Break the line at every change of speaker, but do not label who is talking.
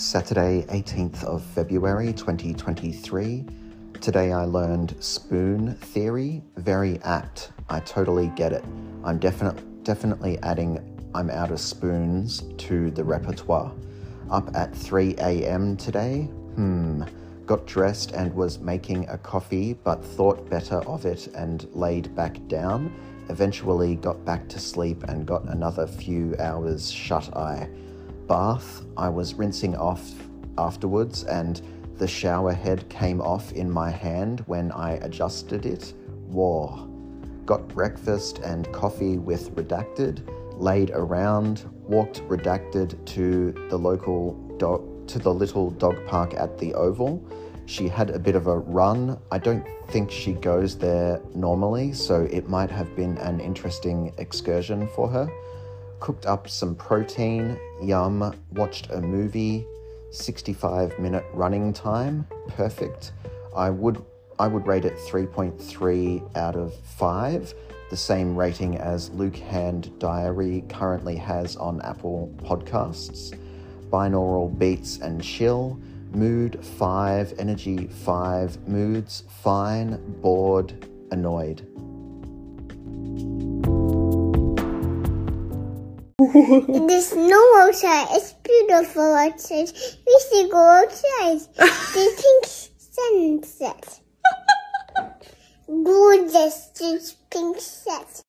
Saturday, 18th of February 2023. Today I learned spoon theory. Very apt. I totally get it. I'm definite, definitely adding I'm out of spoons to the repertoire. Up at 3 a.m. today. Hmm. Got dressed and was making a coffee, but thought better of it and laid back down. Eventually got back to sleep and got another few hours shut eye bath. I was rinsing off afterwards, and the shower head came off in my hand when I adjusted it. War. Got breakfast and coffee with Redacted, laid around, walked Redacted to the local dog to the little dog park at the Oval. She had a bit of a run. I don't think she goes there normally, so it might have been an interesting excursion for her cooked up some protein, yum, watched a movie, 65 minute running time, perfect. I would I would rate it 3.3 out of 5, the same rating as Luke Hand Diary currently has on Apple Podcasts. Binaural beats and chill, mood 5, energy 5, moods fine, bored, annoyed.
There's snow outside. It's beautiful outside. We should go outside. the pink sunset. Gorgeous, this pink sunset.